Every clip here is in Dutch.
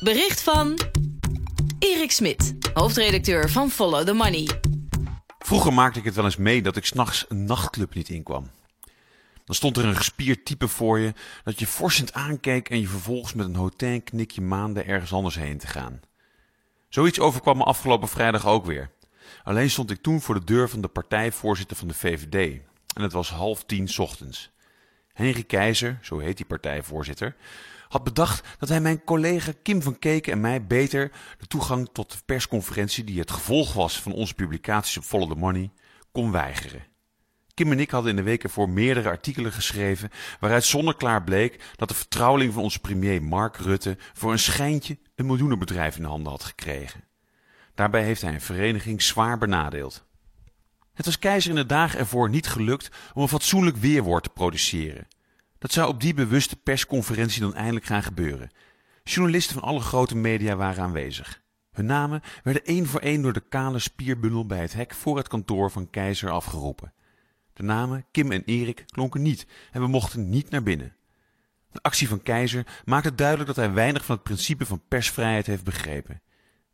Bericht van Erik Smit, hoofdredacteur van Follow the Money. Vroeger maakte ik het wel eens mee dat ik s'nachts een nachtclub niet inkwam. Dan stond er een gespierd type voor je dat je forsend aankeek en je vervolgens met een hotel knikje maande ergens anders heen te gaan. Zoiets overkwam me afgelopen vrijdag ook weer. Alleen stond ik toen voor de deur van de partijvoorzitter van de VVD en het was half tien ochtends. Henry Keizer, zo heet die partijvoorzitter, had bedacht dat hij mijn collega Kim van Keken en mij beter de toegang tot de persconferentie, die het gevolg was van onze publicaties op Follow the Money, kon weigeren. Kim en ik hadden in de weken voor meerdere artikelen geschreven waaruit zonneklaar bleek dat de vertrouweling van onze premier Mark Rutte voor een schijntje een miljoenenbedrijf in de handen had gekregen. Daarbij heeft hij een vereniging zwaar benadeeld. Het was Keizer in de dagen ervoor niet gelukt om een fatsoenlijk weerwoord te produceren. Dat zou op die bewuste persconferentie dan eindelijk gaan gebeuren. Journalisten van alle grote media waren aanwezig. Hun namen werden één voor één door de kale spierbundel bij het hek voor het kantoor van Keizer afgeroepen. De namen Kim en Erik klonken niet en we mochten niet naar binnen. De actie van Keizer maakte duidelijk dat hij weinig van het principe van persvrijheid heeft begrepen.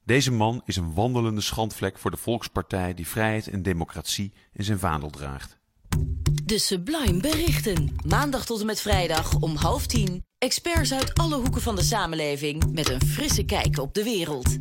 Deze man is een wandelende schandvlek voor de Volkspartij die vrijheid en democratie in zijn vaandel draagt. De Sublime Berichten. Maandag tot en met vrijdag om half tien. Experts uit alle hoeken van de samenleving met een frisse kijk op de wereld.